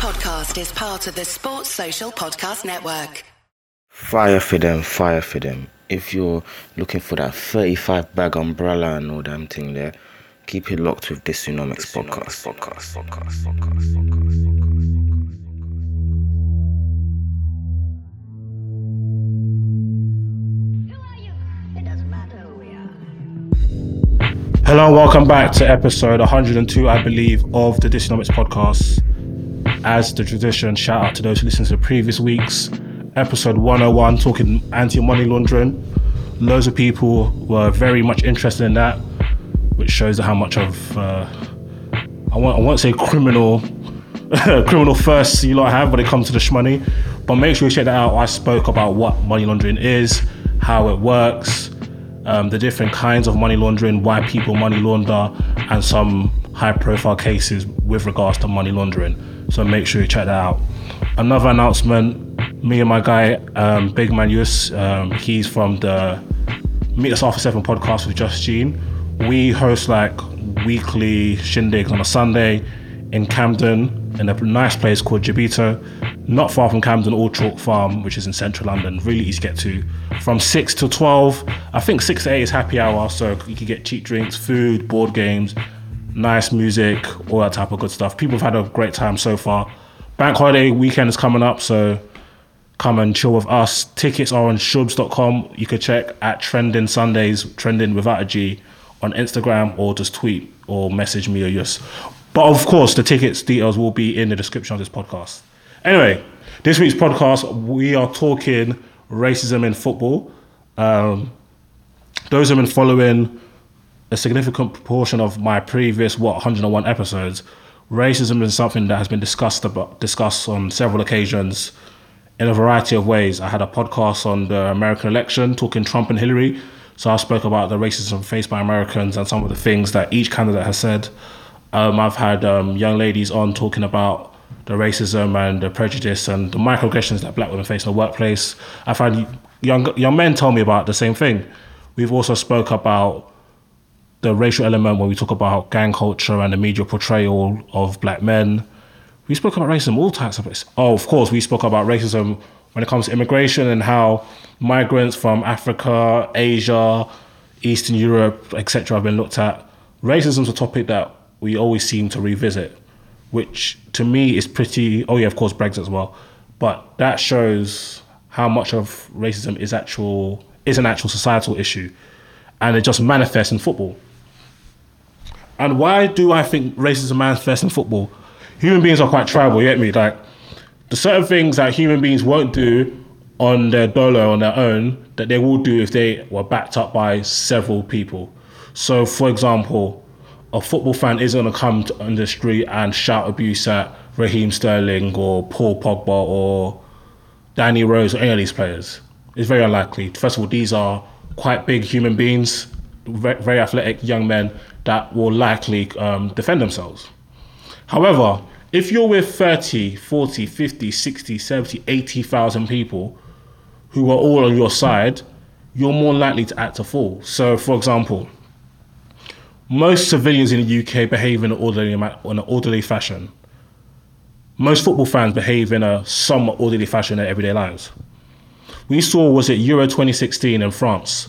podcast is part of the Sports Social Podcast Network. Fire for them, fire for them. If you're looking for that 35 bag umbrella and all damn thing there, keep it locked with this Dysonomics podcast. Podcast, podcast, podcast, podcast. Hello and welcome back to episode 102, I believe, of the Dysonomics podcast. As the tradition, shout out to those who listened to the previous weeks. Episode 101, talking anti money laundering. Loads of people were very much interested in that, which shows how much of, uh, I, won't, I won't say criminal, criminal first you lot have when it comes to the shmoney. But make sure you check that out. I spoke about what money laundering is, how it works, um, the different kinds of money laundering, why people money launder, and some high profile cases with regards to money laundering. So make sure you check that out. Another announcement me and my guy, um, Big Man Yus, um, he's from the Meet Us After Seven podcast with Just Gene. We host like weekly shindigs on a Sunday in Camden in a nice place called Jabito, not far from Camden All Chalk Farm, which is in central London, really easy to get to. From 6 to 12, I think 6 to 8 is happy hour, so you can get cheap drinks, food, board games, nice music, all that type of good stuff. People have had a great time so far. Bank holiday weekend is coming up, so come and chill with us. Tickets are on shubs.com. You could check at Trending Sundays, trending without a G, on Instagram or just tweet or message me or just. But of course, the tickets details will be in the description of this podcast. Anyway, this week's podcast, we are talking racism in football. Um, those who have been following a significant proportion of my previous, what, 101 episodes, racism is something that has been discussed about, discussed on several occasions in a variety of ways. I had a podcast on the American election talking Trump and Hillary. So I spoke about the racism faced by Americans and some of the things that each candidate has said. Um, I've had um, young ladies on talking about the racism and the prejudice and the microaggressions that black women face in the workplace. I've had young young men tell me about the same thing. We've also spoke about the racial element when we talk about gang culture and the media portrayal of black men. We spoke about racism, all types of it. Oh, of course, we spoke about racism when it comes to immigration and how migrants from Africa, Asia, Eastern Europe, etc., have been looked at. Racism is a topic that we always seem to revisit, which to me is pretty. Oh yeah, of course Brexit as well, but that shows how much of racism is actual is an actual societal issue, and it just manifests in football. And why do I think racism manifests in football? Human beings are quite tribal. You get me? Like the certain things that human beings won't do on their dolo on their own that they will do if they were backed up by several people. So, for example, a football fan isn't going to come to, on the street and shout abuse at Raheem Sterling or Paul Pogba or Danny Rose or any of these players. It's very unlikely. First of all, these are quite big human beings, very athletic young men that will likely um, defend themselves. However, if you're with 30, 40, 50, 60, 70, 80,000 people who are all on your side, you're more likely to act a fool. So, for example, most civilians in the UK behave in an orderly, in an orderly fashion. Most football fans behave in a somewhat orderly fashion in their everyday lives. We saw, was it Euro 2016 in France?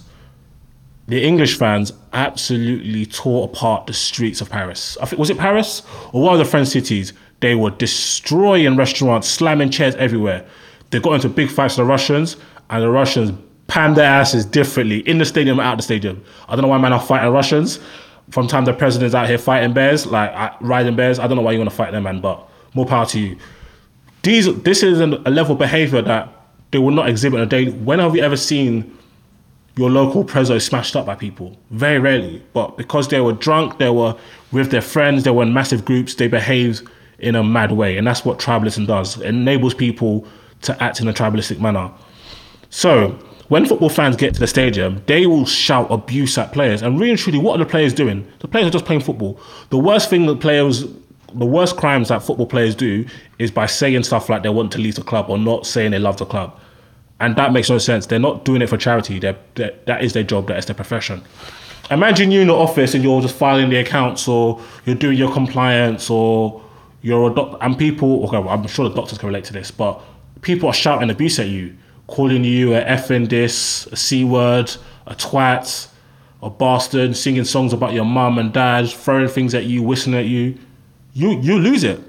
The English fans absolutely tore apart the streets of Paris. I think, was it Paris or one of the French cities? They were destroying restaurants, slamming chairs everywhere. They got into big fights with the Russians, and the Russians panned their asses differently in the stadium and out of the stadium. I don't know why man are fighting Russians from time the president's out here fighting bears, like uh, riding bears. I don't know why you want to fight them, man, but more power to you. These, this is a level of behavior that they will not exhibit on a daily. When have you ever seen your local preso smashed up by people? Very rarely. But because they were drunk, they were with their friends, they were in massive groups, they behaved in a mad way. And that's what tribalism does. It enables people to act in a tribalistic manner. So when football fans get to the stadium, they will shout abuse at players. And really and truly, what are the players doing? The players are just playing football. The worst thing that players, the worst crimes that football players do is by saying stuff like they want to leave the club or not saying they love the club. And that makes no sense. They're not doing it for charity. They're, they're, that is their job. That is their profession. Imagine you in the office and you're just filing the accounts or you're doing your compliance or You're a doctor, and people. Okay, well, I'm sure the doctors can relate to this, but people are shouting abuse at you, calling you a effing this, a c word, a twat, a bastard, singing songs about your mum and dad, throwing things at you, whistling at you. You you lose it.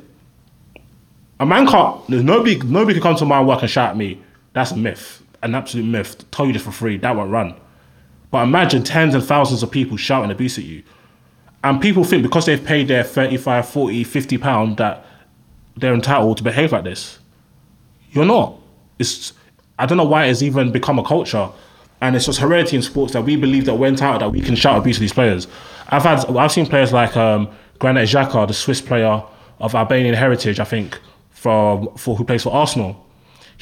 A man can't. There's nobody. Nobody can come to my work and shout at me. That's a myth, an absolute myth. Tell you this for free. That won't run. But imagine tens and thousands of people shouting abuse at you. And people think because they've paid their 35, 40, 50 pound that they're entitled to behave like this. You're not. It's I don't know why it's even become a culture. And it's just heredity in sports that we believe that we're entitled that we can shout abuse at these players. I've had I've seen players like um, Granit Xhaka, the Swiss player of Albanian heritage, I think, from for who plays for Arsenal.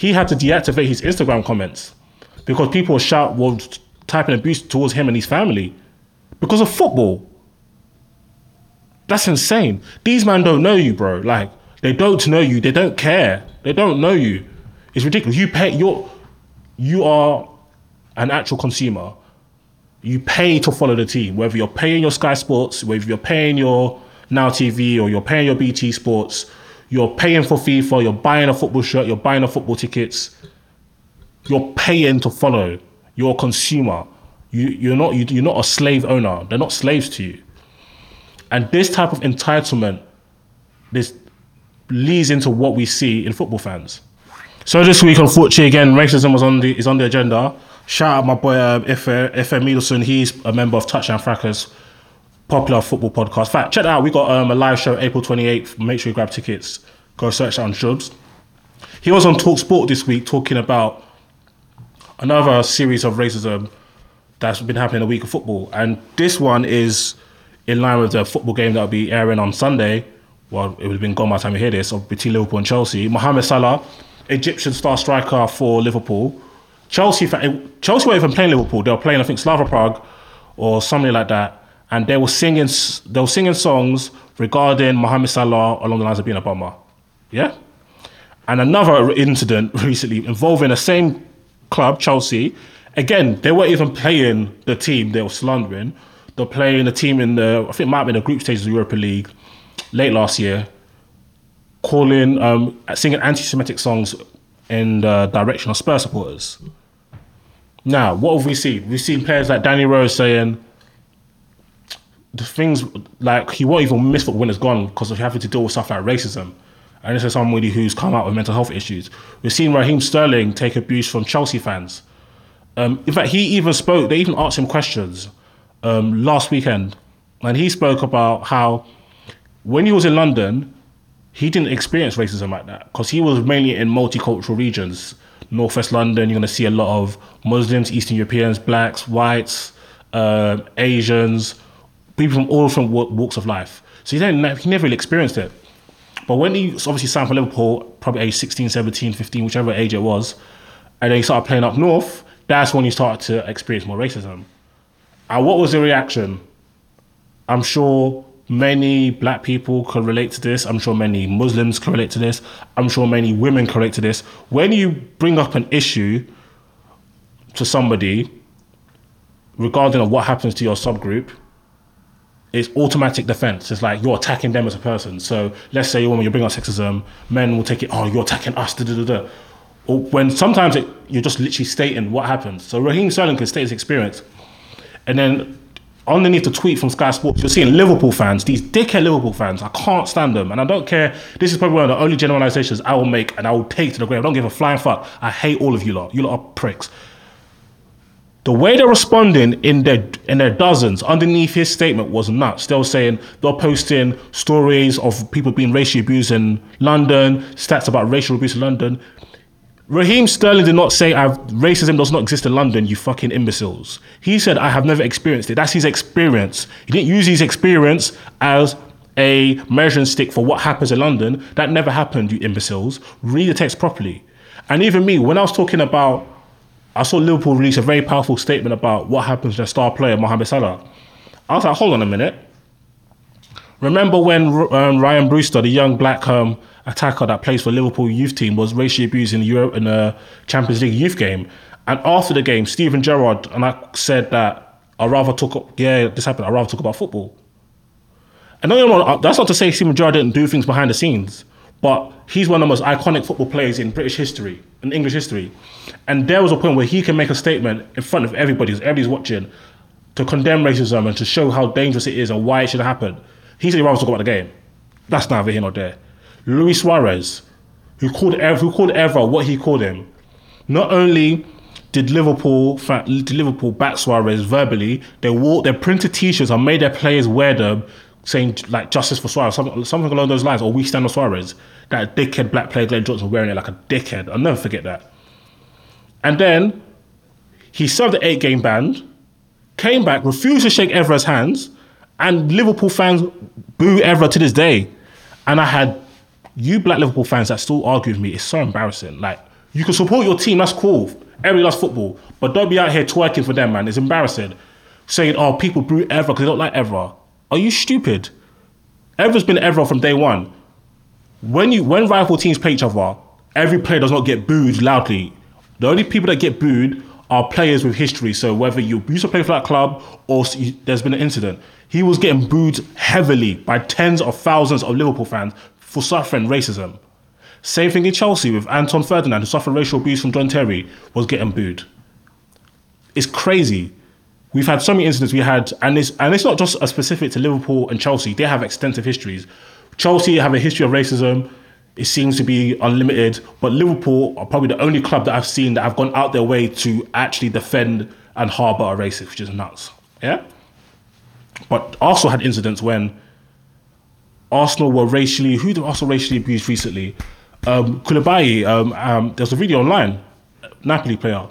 He had to deactivate his Instagram comments because people shout were typing abuse towards him and his family because of football. That's insane. These men don't know you, bro. Like they don't know you. They don't care. They don't know you. It's ridiculous. You pay. You're you are an actual consumer. You pay to follow the team. Whether you're paying your Sky Sports, whether you're paying your Now TV, or you're paying your BT Sports, you're paying for FIFA. You're buying a football shirt. You're buying a football tickets. You're paying to follow. You're a consumer. You, you're not you, you're not a slave owner. They're not slaves to you. And this type of entitlement, this leads into what we see in football fans. So this week, unfortunately, again, racism was on the is on the agenda. Shout out my boy uh, Ife Middleton. He's a member of Touchdown Fracas, popular football podcast. In fact, check that out. We got um, a live show April 28th. Make sure you grab tickets. Go search that on Shubs. He was on Talk Sport this week talking about another series of racism that's been happening in the week of football, and this one is in line with the football game that'll be airing on Sunday. Well, it would have been gone by the time you hear this, of between Liverpool and Chelsea. Mohamed Salah, Egyptian star striker for Liverpool. Chelsea, Chelsea weren't even playing Liverpool. They were playing, I think, Slavia Prague or something like that, and they were singing, they were singing songs regarding Mohamed Salah along the lines of being a bomber. Yeah. And another incident recently involving the same club, Chelsea. Again, they weren't even playing the team they were slandering. They're playing a team in the, I think it might have been the group stages of the Europa League late last year, calling, um, singing anti Semitic songs in the direction of Spurs supporters. Now, what have we seen? We've seen players like Danny Rose saying the things like he won't even miss football when it's gone because of having to deal with stuff like racism. And this is somebody who's come out with mental health issues. We've seen Raheem Sterling take abuse from Chelsea fans. Um, in fact, he even spoke, they even asked him questions um, last weekend. And he spoke about how when he was in London, he didn't experience racism like that because he was mainly in multicultural regions. Northwest London, you're going to see a lot of Muslims, Eastern Europeans, blacks, whites, uh, Asians, people from all different walks of life. So he, didn't, he never really experienced it. But when he obviously signed for Liverpool, probably age 16, 17, 15, whichever age it was, and then he started playing up north, that's when he started to experience more racism. And what was the reaction? I'm sure many black people can relate to this. I'm sure many Muslims can relate to this. I'm sure many women can relate to this. When you bring up an issue to somebody regarding of what happens to your subgroup, it's automatic defense. It's like you're attacking them as a person. So let's say when you bring up sexism, men will take it, oh, you're attacking us, da da da. Or when sometimes it, you're just literally stating what happened. So Raheem Sterling can state his experience. And then underneath the tweet from Sky Sports, you're seeing Liverpool fans, these dickhead Liverpool fans. I can't stand them. And I don't care. This is probably one of the only generalizations I will make and I will take to the grave. I don't give a flying fuck. I hate all of you lot. You lot are pricks. The way they're responding in their in their dozens underneath his statement was nuts. They were saying they're posting stories of people being racially abused in London, stats about racial abuse in London. Raheem Sterling did not say racism does not exist in London, you fucking imbeciles. He said I have never experienced it. That's his experience. He didn't use his experience as a measuring stick for what happens in London. That never happened, you imbeciles. Read the text properly. And even me, when I was talking about, I saw Liverpool release a very powerful statement about what happens to their star player, Mohamed Salah. I was like, hold on a minute. Remember when um, Ryan Brewster, the young black um, attacker that plays for Liverpool youth team, was racially abused in the Euro in the Champions League youth game? And after the game, Steven Gerrard and I said that I rather talk. Yeah, this happened. I rather talk about football. And uh, that's not to say Steven Gerrard didn't do things behind the scenes, but he's one of the most iconic football players in British history, in English history. And there was a point where he can make a statement in front of everybody, as everybody's watching, to condemn racism and to show how dangerous it is and why it should happen. He said he rather talk about the game. That's neither here nor there. Luis Suarez, who called Ev- who called Evra what he called him, not only did Liverpool did Liverpool back Suarez verbally, they wore they printed T-shirts and made their players wear them, saying like "Justice for Suarez," something, something along those lines, or "We stand on Suarez." That dickhead black player Glenn Johnson wearing it like a dickhead. I'll never forget that. And then he served the eight game ban, came back, refused to shake Evra's hands, and Liverpool fans boo Evra to this day. And I had you black Liverpool fans that still argue with me. It's so embarrassing. Like you can support your team, that's cool. Everybody loves football, but don't be out here twerking for them, man. It's embarrassing. Saying, "Oh, people boo Evra because they don't like Evra." Are you stupid? Evra's been Evra from day one. When you when rival teams play each other, every player does not get booed loudly. The only people that get booed are players with history. So whether you used to play for that club or there's been an incident, he was getting booed heavily by tens of thousands of Liverpool fans for suffering racism. Same thing in Chelsea with Anton Ferdinand, who suffered racial abuse from John Terry, was getting booed. It's crazy. We've had so many incidents. We had, and it's and it's not just a specific to Liverpool and Chelsea. They have extensive histories. Chelsea have a history of racism. It seems to be unlimited, but Liverpool are probably the only club that I've seen that have gone out their way to actually defend and harbour a racist, which is nuts. Yeah. But Arsenal had incidents when Arsenal were racially who did Arsenal racially abused recently? Um, Koulibaly. Um, um, there's a video online. Napoli player,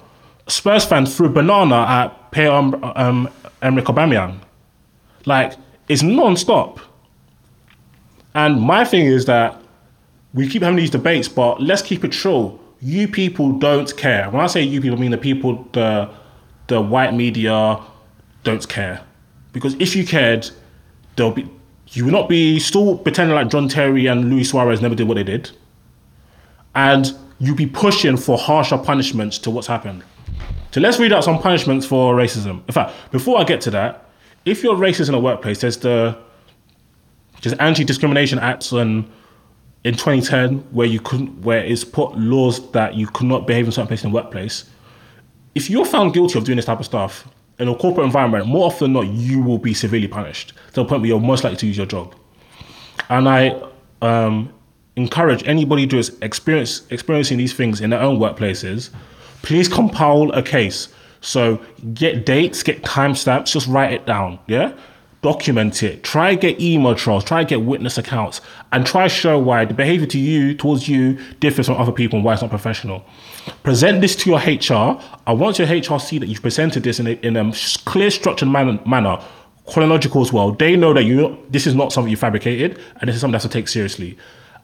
Spurs fan threw banana at Pierre um, Emerick Aubameyang. Like it's non-stop. And my thing is that we keep having these debates, but let's keep it true. You people don't care. When I say you people, I mean the people, the the white media don't care. Because if you cared, there'll be you will not be still pretending like John Terry and Luis Suarez never did what they did. And you'll be pushing for harsher punishments to what's happened. So let's read out some punishments for racism. In fact, before I get to that, if you're racist in a workplace, there's the just anti-discrimination acts and in 2010 where you couldn't where it's put laws that you could not behave in certain places in the workplace. If you're found guilty of doing this type of stuff in a corporate environment, more often than not, you will be severely punished to the point where you're most likely to lose your job. And I um, encourage anybody who is experience experiencing these things in their own workplaces, please compile a case. So get dates, get timestamps, just write it down. Yeah, document it. Try get email trails. Try get witness accounts, and try show why the behavior to you towards you differs from other people and why it's not professional. Present this to your HR. I want your HR see that you've presented this in a, in a clear, structured man- manner, chronological as well. They know that you this is not something you fabricated, and this is something that's to take seriously.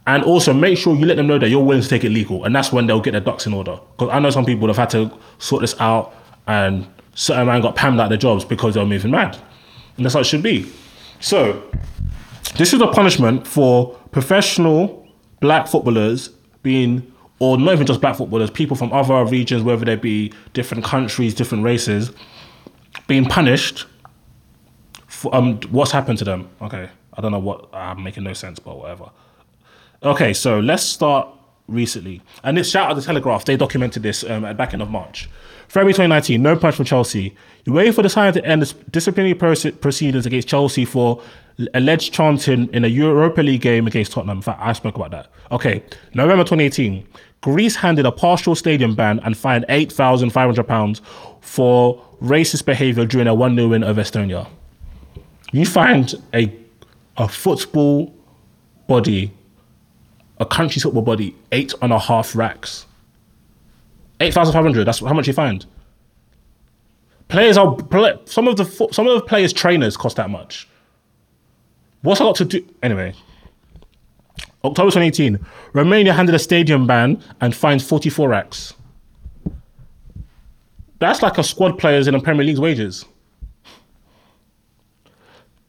And also make sure you let them know that you're willing to take it legal, and that's when they'll get their ducks in order. Because I know some people have had to sort this out, and certain man got pammed out of their jobs because they were moving mad, and that's how it should be. So, this is a punishment for professional black footballers being, or not even just black footballers, people from other regions, whether they be different countries, different races, being punished for um, what's happened to them. Okay, I don't know what I'm making no sense, but whatever. Okay, so let's start recently. And this shout out the Telegraph, they documented this um, at back end of March. February 2019, no punch for Chelsea. You wait for the sign to end disciplinary proce- proceedings against Chelsea for alleged chanting in a Europa League game against Tottenham. In fact, I spoke about that. Okay, November 2018, Greece handed a partial stadium ban and fined £8,500 for racist behaviour during a 1 0 win over Estonia. You find a, a football body a country's football body eight and a half racks. Eight thousand five hundred. That's how much you find. Players are some of the some of the players' trainers cost that much. What's I got to do anyway? October 2018, Romania handed a stadium ban and fined 44 racks. That's like a squad players in the Premier League's wages.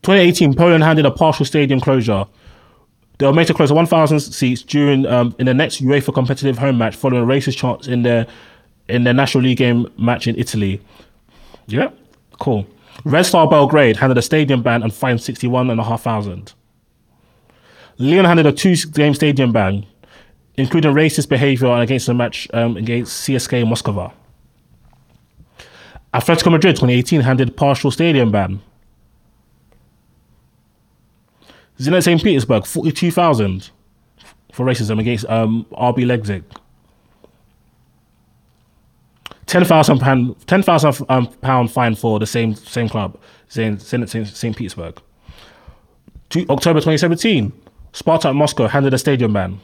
2018, Poland handed a partial stadium closure. They were made to close 1,000 seats during um, in the next UEFA competitive home match following racist chants in their in their National League game match in Italy. Yeah, cool. Red Star Belgrade handed a stadium ban and fined 61,500. Lyon handed a two-game stadium ban, including racist behavior against the match um, against CSKA Moscow. Atletico Madrid 2018 handed partial stadium ban. Zenit St. Petersburg 42,000 for racism against um, RB Leipzig. Ten thousand pound, ten thousand um, pound fine for the same same club, St. St. Petersburg. To October 2017, Spartak Moscow handed a stadium ban,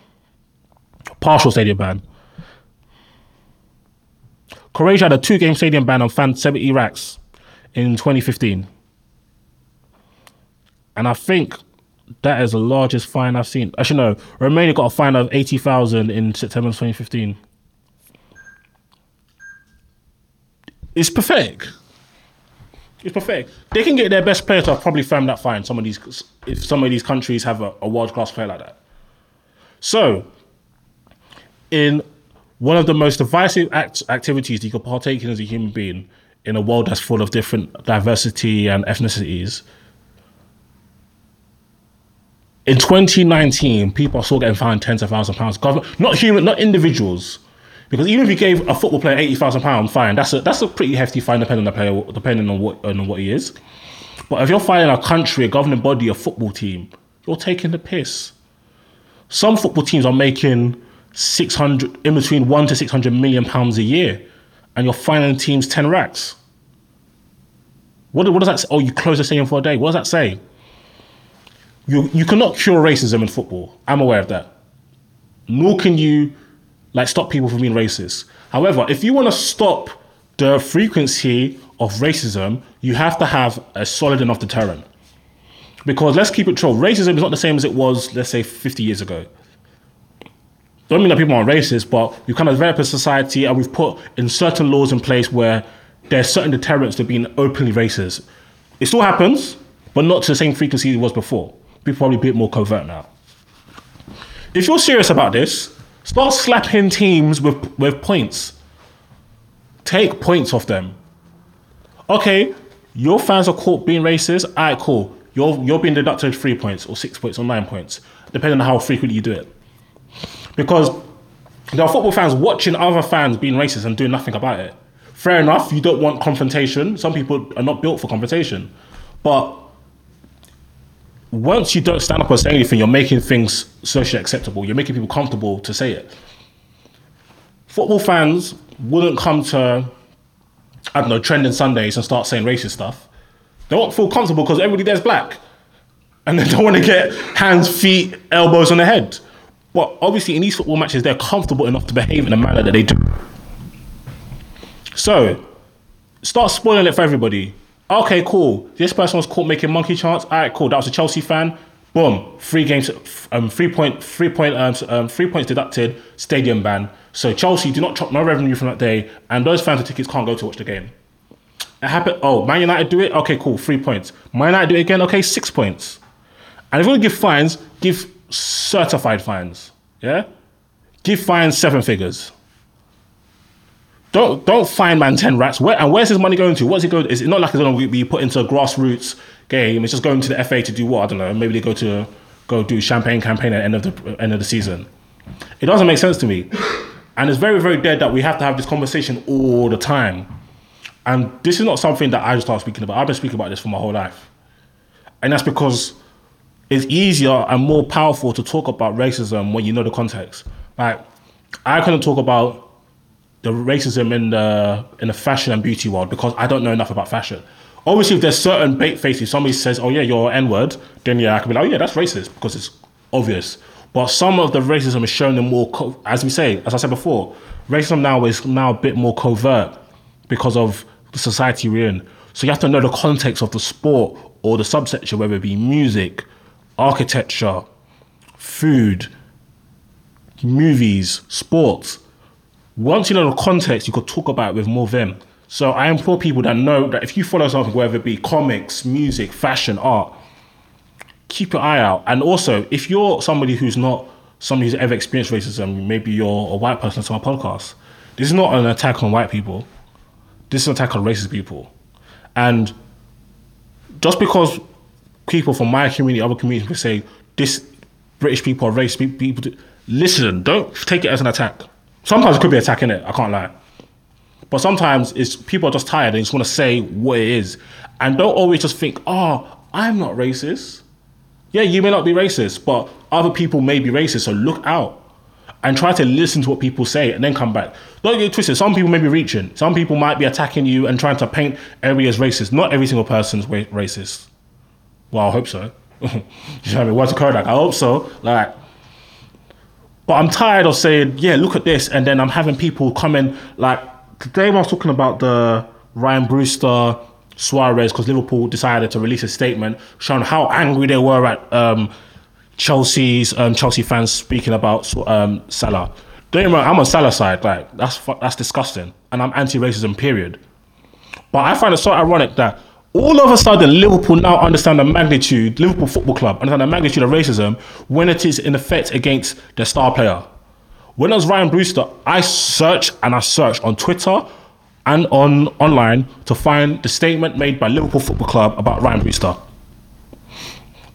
partial stadium ban. Croatia had a two-game stadium ban on fan 70 racks in 2015, and I think that is the largest fine I've seen. Actually, no, Romania got a fine of 80,000 in September 2015. It's pathetic. It's pathetic. They can get their best player to probably firm that fine. Some of these, if some of these countries have a, a world class player like that. So, in one of the most divisive act- activities you could partake in as a human being in a world that's full of different diversity and ethnicities, in 2019, people are still getting fined tens of thousands of pounds. Not human, not individuals. Because even if you gave a football player eighty thousand pound fine, that's a that's a pretty hefty fine depending on the player, depending on what on what he is. But if you're fining a country, a governing body, a football team, you're taking the piss. Some football teams are making six hundred in between one to six hundred million pounds a year, and you're fining teams ten racks. What, what does that say? Oh, you close the stadium for a day. What does that say? You you cannot cure racism in football. I'm aware of that. Nor can you like stop people from being racist. However, if you want to stop the frequency of racism, you have to have a solid enough deterrent. Because let's keep it true, racism is not the same as it was, let's say, 50 years ago. Don't mean that people aren't racist, but we've kind of developed a society and we've put in certain laws in place where there's certain deterrents to being openly racist. It still happens, but not to the same frequency as it was before. People probably a bit more covert now. If you're serious about this, Start slapping teams with, with points. Take points off them. Okay, your fans are caught being racist. All right, cool. You're, you're being deducted three points or six points or nine points, depending on how frequently you do it. Because there are football fans watching other fans being racist and doing nothing about it. Fair enough, you don't want confrontation. Some people are not built for confrontation. But once you don't stand up and say anything, you're making things socially acceptable. You're making people comfortable to say it. Football fans wouldn't come to, I don't know, trending Sundays and start saying racist stuff. They won't feel comfortable because everybody there's black. And they don't want to get hands, feet, elbows on the head. But obviously, in these football matches, they're comfortable enough to behave in a manner that they do. So, start spoiling it for everybody. Okay, cool. This person was caught making monkey chants. All right, cool. That was a Chelsea fan. Boom. Three games, um, three point, three point, um, um, three points deducted. Stadium ban. So Chelsea do not chop no revenue from that day, and those fans with tickets can't go to watch the game. It happened. Oh, Man United do it. Okay, cool. Three points. Man United do it again. Okay, six points. And if you want to give fines, give certified fines. Yeah, give fines seven figures. Don't don't find man ten rats. Where and where's his money going to? What's it going? Is it not like it's going to be put into a grassroots game? It's just going to the FA to do what? I don't know. Maybe they go to go do champagne campaign at the end of the end of the season. It doesn't make sense to me, and it's very very dead that we have to have this conversation all the time. And this is not something that I just started speaking about. I've been speaking about this for my whole life, and that's because it's easier and more powerful to talk about racism when you know the context. Like I couldn't talk about the racism in the in the fashion and beauty world because I don't know enough about fashion. Obviously, if there's certain bait faces, somebody says, "Oh yeah, you're N word," then yeah, I can be like, "Oh yeah, that's racist," because it's obvious. But some of the racism is shown in more, co- as we say, as I said before, racism now is now a bit more covert because of the society we're in. So you have to know the context of the sport or the subsection, whether it be music, architecture, food, movies, sports once you know the context, you could talk about it with more vim. So I implore people that know that if you follow something, whether it be comics, music, fashion, art, keep your eye out. And also, if you're somebody who's not somebody who's ever experienced racism, maybe you're a white person to my podcast. This is not an attack on white people. This is an attack on racist people. And just because people from my community, other communities say this British people are racist. People listen. Don't take it as an attack. Sometimes it could be attacking it. I can't lie. But sometimes it's people are just tired and just want to say what it is, and don't always just think, "Oh, I'm not racist." Yeah, you may not be racist, but other people may be racist. So look out and try to listen to what people say and then come back. Don't get twisted. Some people may be reaching. Some people might be attacking you and trying to paint everybody as racist. Not every single person's racist. Well, I hope so. you know what I mean? What's a Kodak? I hope so. Like, but I'm tired of saying, yeah, look at this, and then I'm having people come in. Like today, when I was talking about the Ryan Brewster Suarez because Liverpool decided to release a statement showing how angry they were at um, Chelsea's um, Chelsea fans speaking about um, Salah. Don't wrong, I'm on Salah's side. Like that's that's disgusting, and I'm anti-racism. Period. But I find it so ironic that all of a sudden Liverpool now understand the magnitude, Liverpool Football Club understand the magnitude of racism when it is in effect against their star player. When it was Ryan Brewster, I searched and I searched on Twitter and on online to find the statement made by Liverpool Football Club about Ryan Brewster.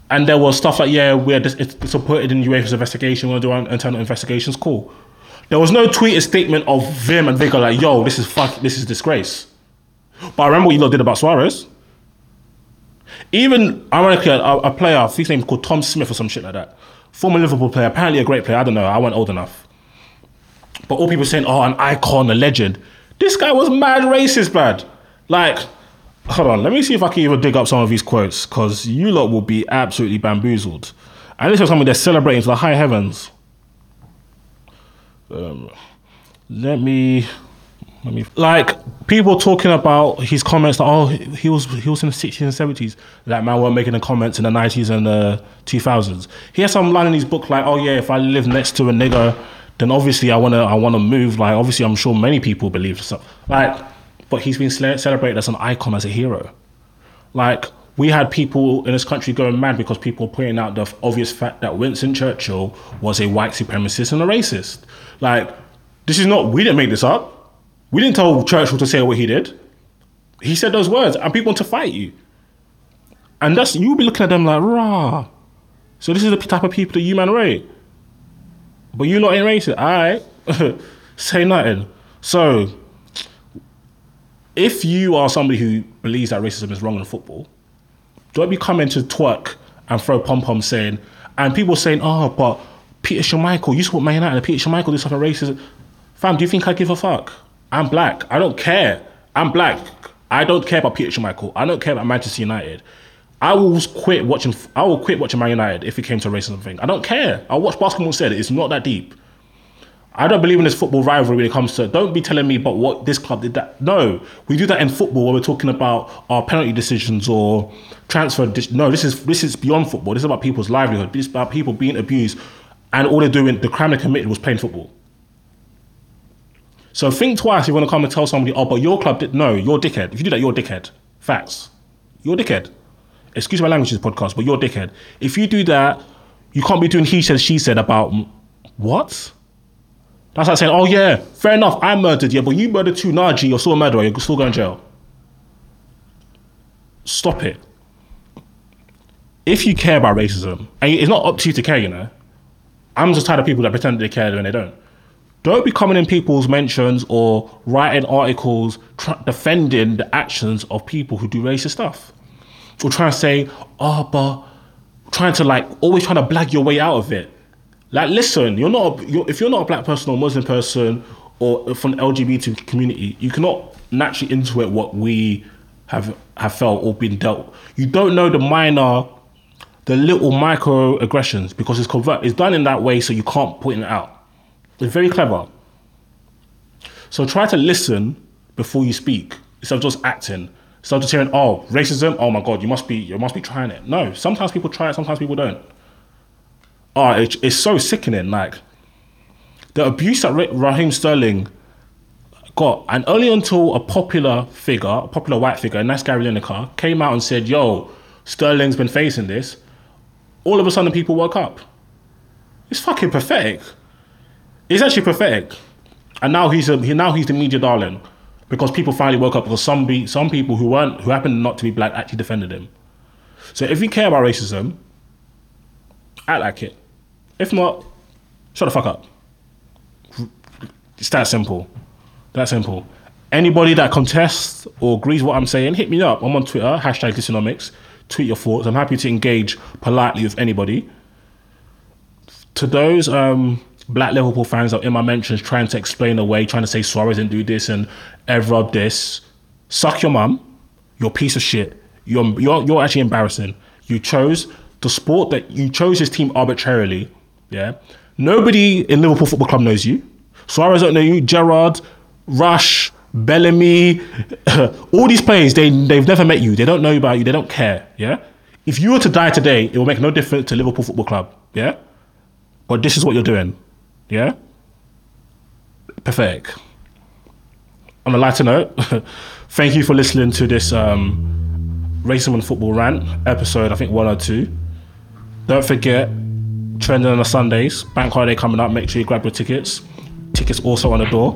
And there was stuff like, yeah, we're dis- supported in UEFA's investigation, we're going to doing internal investigations, cool. There was no tweeted statement of Vim and Vigor like, yo, this is fuck, this is disgrace. But I remember what you lot did about Suarez. Even ironically, a, a player, his name called Tom Smith or some shit like that. Former Liverpool player, apparently a great player. I don't know. I wasn't old enough. But all people saying, oh, an icon, a legend. This guy was mad racist, bad. Like, hold on, let me see if I can even dig up some of these quotes, because you lot will be absolutely bamboozled. And this is something they're celebrating to the high heavens. Um, let me let me like people talking about his comments like oh he was he was in the 60s and 70s like man weren't making the comments in the 90s and the 2000s he has some line in his book like oh yeah if i live next to a nigger then obviously i want to i want to move. Like obviously i'm sure many people believe so. Like but he's been celebrated as an icon as a hero. Like we had people in this country going mad because people pointing out the obvious fact that Winston Churchill was a white supremacist and a racist. Like, this is not, we didn't make this up. We didn't tell Churchill to say what he did. He said those words, and people want to fight you. And that's, you'll be looking at them like, rah. So this is the type of people that you man rate. But you not ain't racist, alright? say nothing. So, if you are somebody who believes that racism is wrong in football, don't be coming to twerk and throw pom pom saying, and people saying, oh, but Peter Schmeichel, you support Man United, Peter Schmeichel did something racist. Fam, do you think I give a fuck? I'm black. I don't care. I'm black. I don't care about Peter Schmeichel. I don't care about Manchester United. I will quit watching. I will quit watching Man United if it came to a racism thing. I don't care. I'll watch basketball instead. It's not that deep. I don't believe in this football rivalry when it comes to. Don't be telling me about what this club did that. No, we do that in football when we're talking about our penalty decisions or transfer. No, this is this is beyond football. This is about people's livelihood. This is about people being abused, and all they're doing, the crime they committed was playing football. So think twice if you want to come and tell somebody, oh, but your club did. No, you're dickhead. If you do that, you're dickhead. Facts. You're dickhead. Excuse my language, this podcast, but you're dickhead. If you do that, you can't be doing he said, she said about what? That's like saying, oh yeah, fair enough, I murdered, yeah, but you murdered too, nah, you're still a murderer, you're still going to jail. Stop it. If you care about racism, and it's not up to you to care, you know, I'm just tired of people that pretend they care when they don't. Don't be coming in people's mentions or writing articles tr- defending the actions of people who do racist stuff. Or trying to say, oh, but trying to like always trying to blag your way out of it. Like, listen, you're not. A, you're, if you're not a black person or Muslim person or from the LGBT community, you cannot naturally intuit what we have have felt or been dealt. You don't know the minor, the little microaggressions because it's convert. It's done in that way, so you can't point it out. It's very clever. So try to listen before you speak instead of just acting. Instead of just hearing, "Oh, racism! Oh my God, you must be you must be trying it." No, sometimes people try it, sometimes people don't ah, oh, it, it's so sickening. Like the abuse that Ra- Raheem Sterling got, and only until a popular figure, a popular white figure, and that's Gary Lineker, came out and said, "Yo, Sterling's been facing this." All of a sudden, people woke up. It's fucking pathetic. It's actually pathetic. And now he's a, he, now he's the media darling because people finally woke up because some be, some people who weren't who happened not to be black actually defended him. So if you care about racism, act like it. If not, shut the fuck up. It's that simple. That simple. Anybody that contests or agrees what I'm saying, hit me up. I'm on Twitter, hashtag Dysonomics. Tweet your thoughts. I'm happy to engage politely with anybody. To those um, black Liverpool fans are in my mentions trying to explain away, trying to say Suarez didn't do this and Evra this, suck your mum. You're a piece of shit. You're, you're, you're actually embarrassing. You chose the sport that you chose this team arbitrarily. Yeah. Nobody in Liverpool Football Club knows you. Suarez don't know you. Gerrard, Rush, Bellamy, all these players, they, they've never met you. They don't know about you. They don't care. Yeah. If you were to die today, it will make no difference to Liverpool Football Club. Yeah. But this is what you're doing. Yeah. Pathetic. On a lighter note, thank you for listening to this um, Racism and Football rant episode, I think 102. Don't forget, trending on the Sundays, bank holiday coming up, make sure you grab your tickets. Tickets also on the door.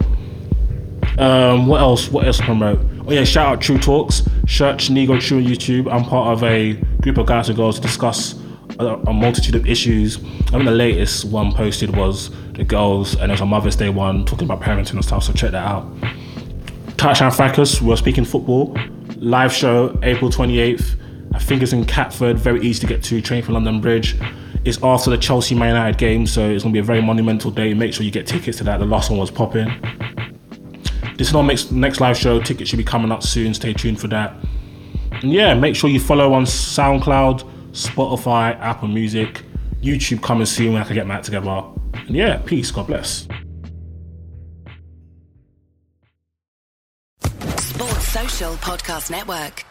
Um, what else? What else to promote? Oh yeah, shout out True Talks, Church Nego True on YouTube. I'm part of a group of guys and girls to discuss a, multitude of issues. I mean, the latest one posted was the girls, and there's a Mother's Day one talking about parenting and stuff. So check that out. Touchdown Fracas, we're speaking football. Live show, April 28th. I think it's in Catford, very easy to get to, train from London Bridge. It's after the Chelsea Man United game, so it's gonna be a very monumental day. Make sure you get tickets to that. The last one was popping. This is our next, next live show. Tickets should be coming up soon. Stay tuned for that. And yeah, make sure you follow on SoundCloud, Spotify, Apple Music, YouTube coming soon when I can get Matt together. And yeah, peace. God bless. Sports Social Podcast Network.